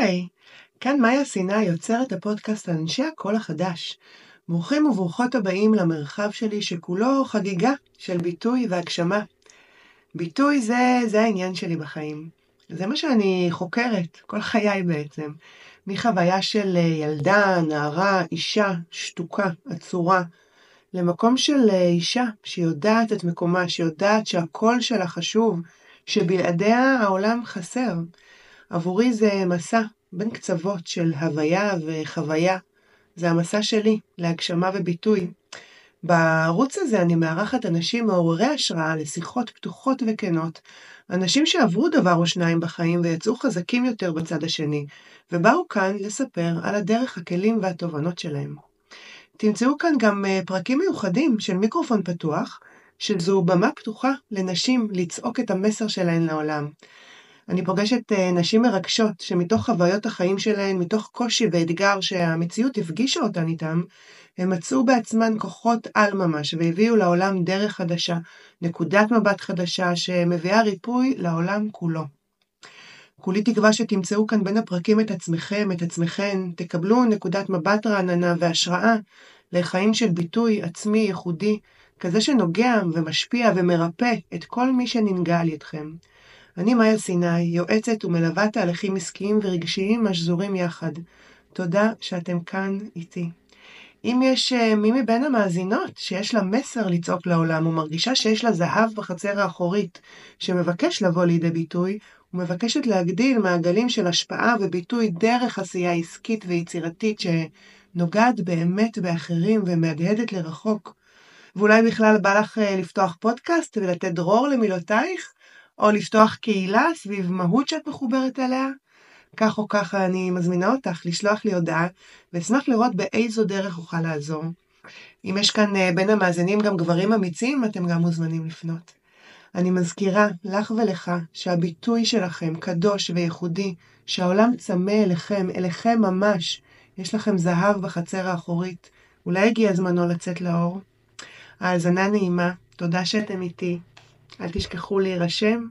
היי, כאן מאיה סיני יוצרת הפודקאסט אנשי הקול החדש. ברוכים וברוכות הבאים למרחב שלי שכולו חגיגה של ביטוי והגשמה. ביטוי זה, זה העניין שלי בחיים. זה מה שאני חוקרת, כל חיי בעצם. מחוויה של ילדה, נערה, אישה, שתוקה, עצורה, למקום של אישה שיודעת את מקומה, שיודעת שהקול שלה חשוב, שבלעדיה העולם חסר. עבורי זה מסע בין קצוות של הוויה וחוויה. זה המסע שלי להגשמה וביטוי. בערוץ הזה אני מארחת אנשים מעוררי השראה לשיחות פתוחות וכנות. אנשים שעברו דבר או שניים בחיים ויצאו חזקים יותר בצד השני, ובאו כאן לספר על הדרך, הכלים והתובנות שלהם. תמצאו כאן גם אה, פרקים מיוחדים של מיקרופון פתוח, שזו במה פתוחה לנשים לצעוק את המסר שלהן לעולם. אני פוגשת אה, נשים מרגשות שמתוך חוויות החיים שלהן, מתוך קושי ואתגר שהמציאות הפגישה אותן איתם, הם מצאו בעצמן כוחות על ממש והביאו לעולם דרך חדשה, נקודת מבט חדשה שמביאה ריפוי לעולם כולו. כולי תקווה שתמצאו כאן בין הפרקים את עצמכם, את עצמכן, תקבלו נקודת מבט רעננה והשראה לחיים של ביטוי עצמי ייחודי, כזה שנוגע ומשפיע ומרפא את כל מי שננגע על ידכם. אני מאיה סיני, יועצת ומלווה תהליכים עסקיים ורגשיים השזורים יחד. תודה שאתם כאן איתי. אם יש uh, מי מבין המאזינות שיש לה מסר לצעוק לעולם ומרגישה שיש לה זהב בחצר האחורית שמבקש לבוא לידי ביטוי ומבקשת להגדיל מעגלים של השפעה וביטוי דרך עשייה עסקית ויצירתית שנוגעת באמת באחרים ומהדהדת לרחוק, ואולי בכלל בא לך uh, לפתוח פודקאסט ולתת דרור למילותייך? או לפתוח קהילה סביב מהות שאת מחוברת אליה, כך או ככה אני מזמינה אותך לשלוח לי הודעה, ואשמח לראות באיזו דרך אוכל לעזור. אם יש כאן אה, בין המאזינים גם גברים אמיצים, אתם גם מוזמנים לפנות. אני מזכירה לך ולך שהביטוי שלכם קדוש וייחודי, שהעולם צמא אליכם, אליכם ממש. יש לכם זהב בחצר האחורית. אולי הגיע זמנו לצאת לאור? האזנה נעימה, תודה שאתם איתי. אל תשכחו להירשם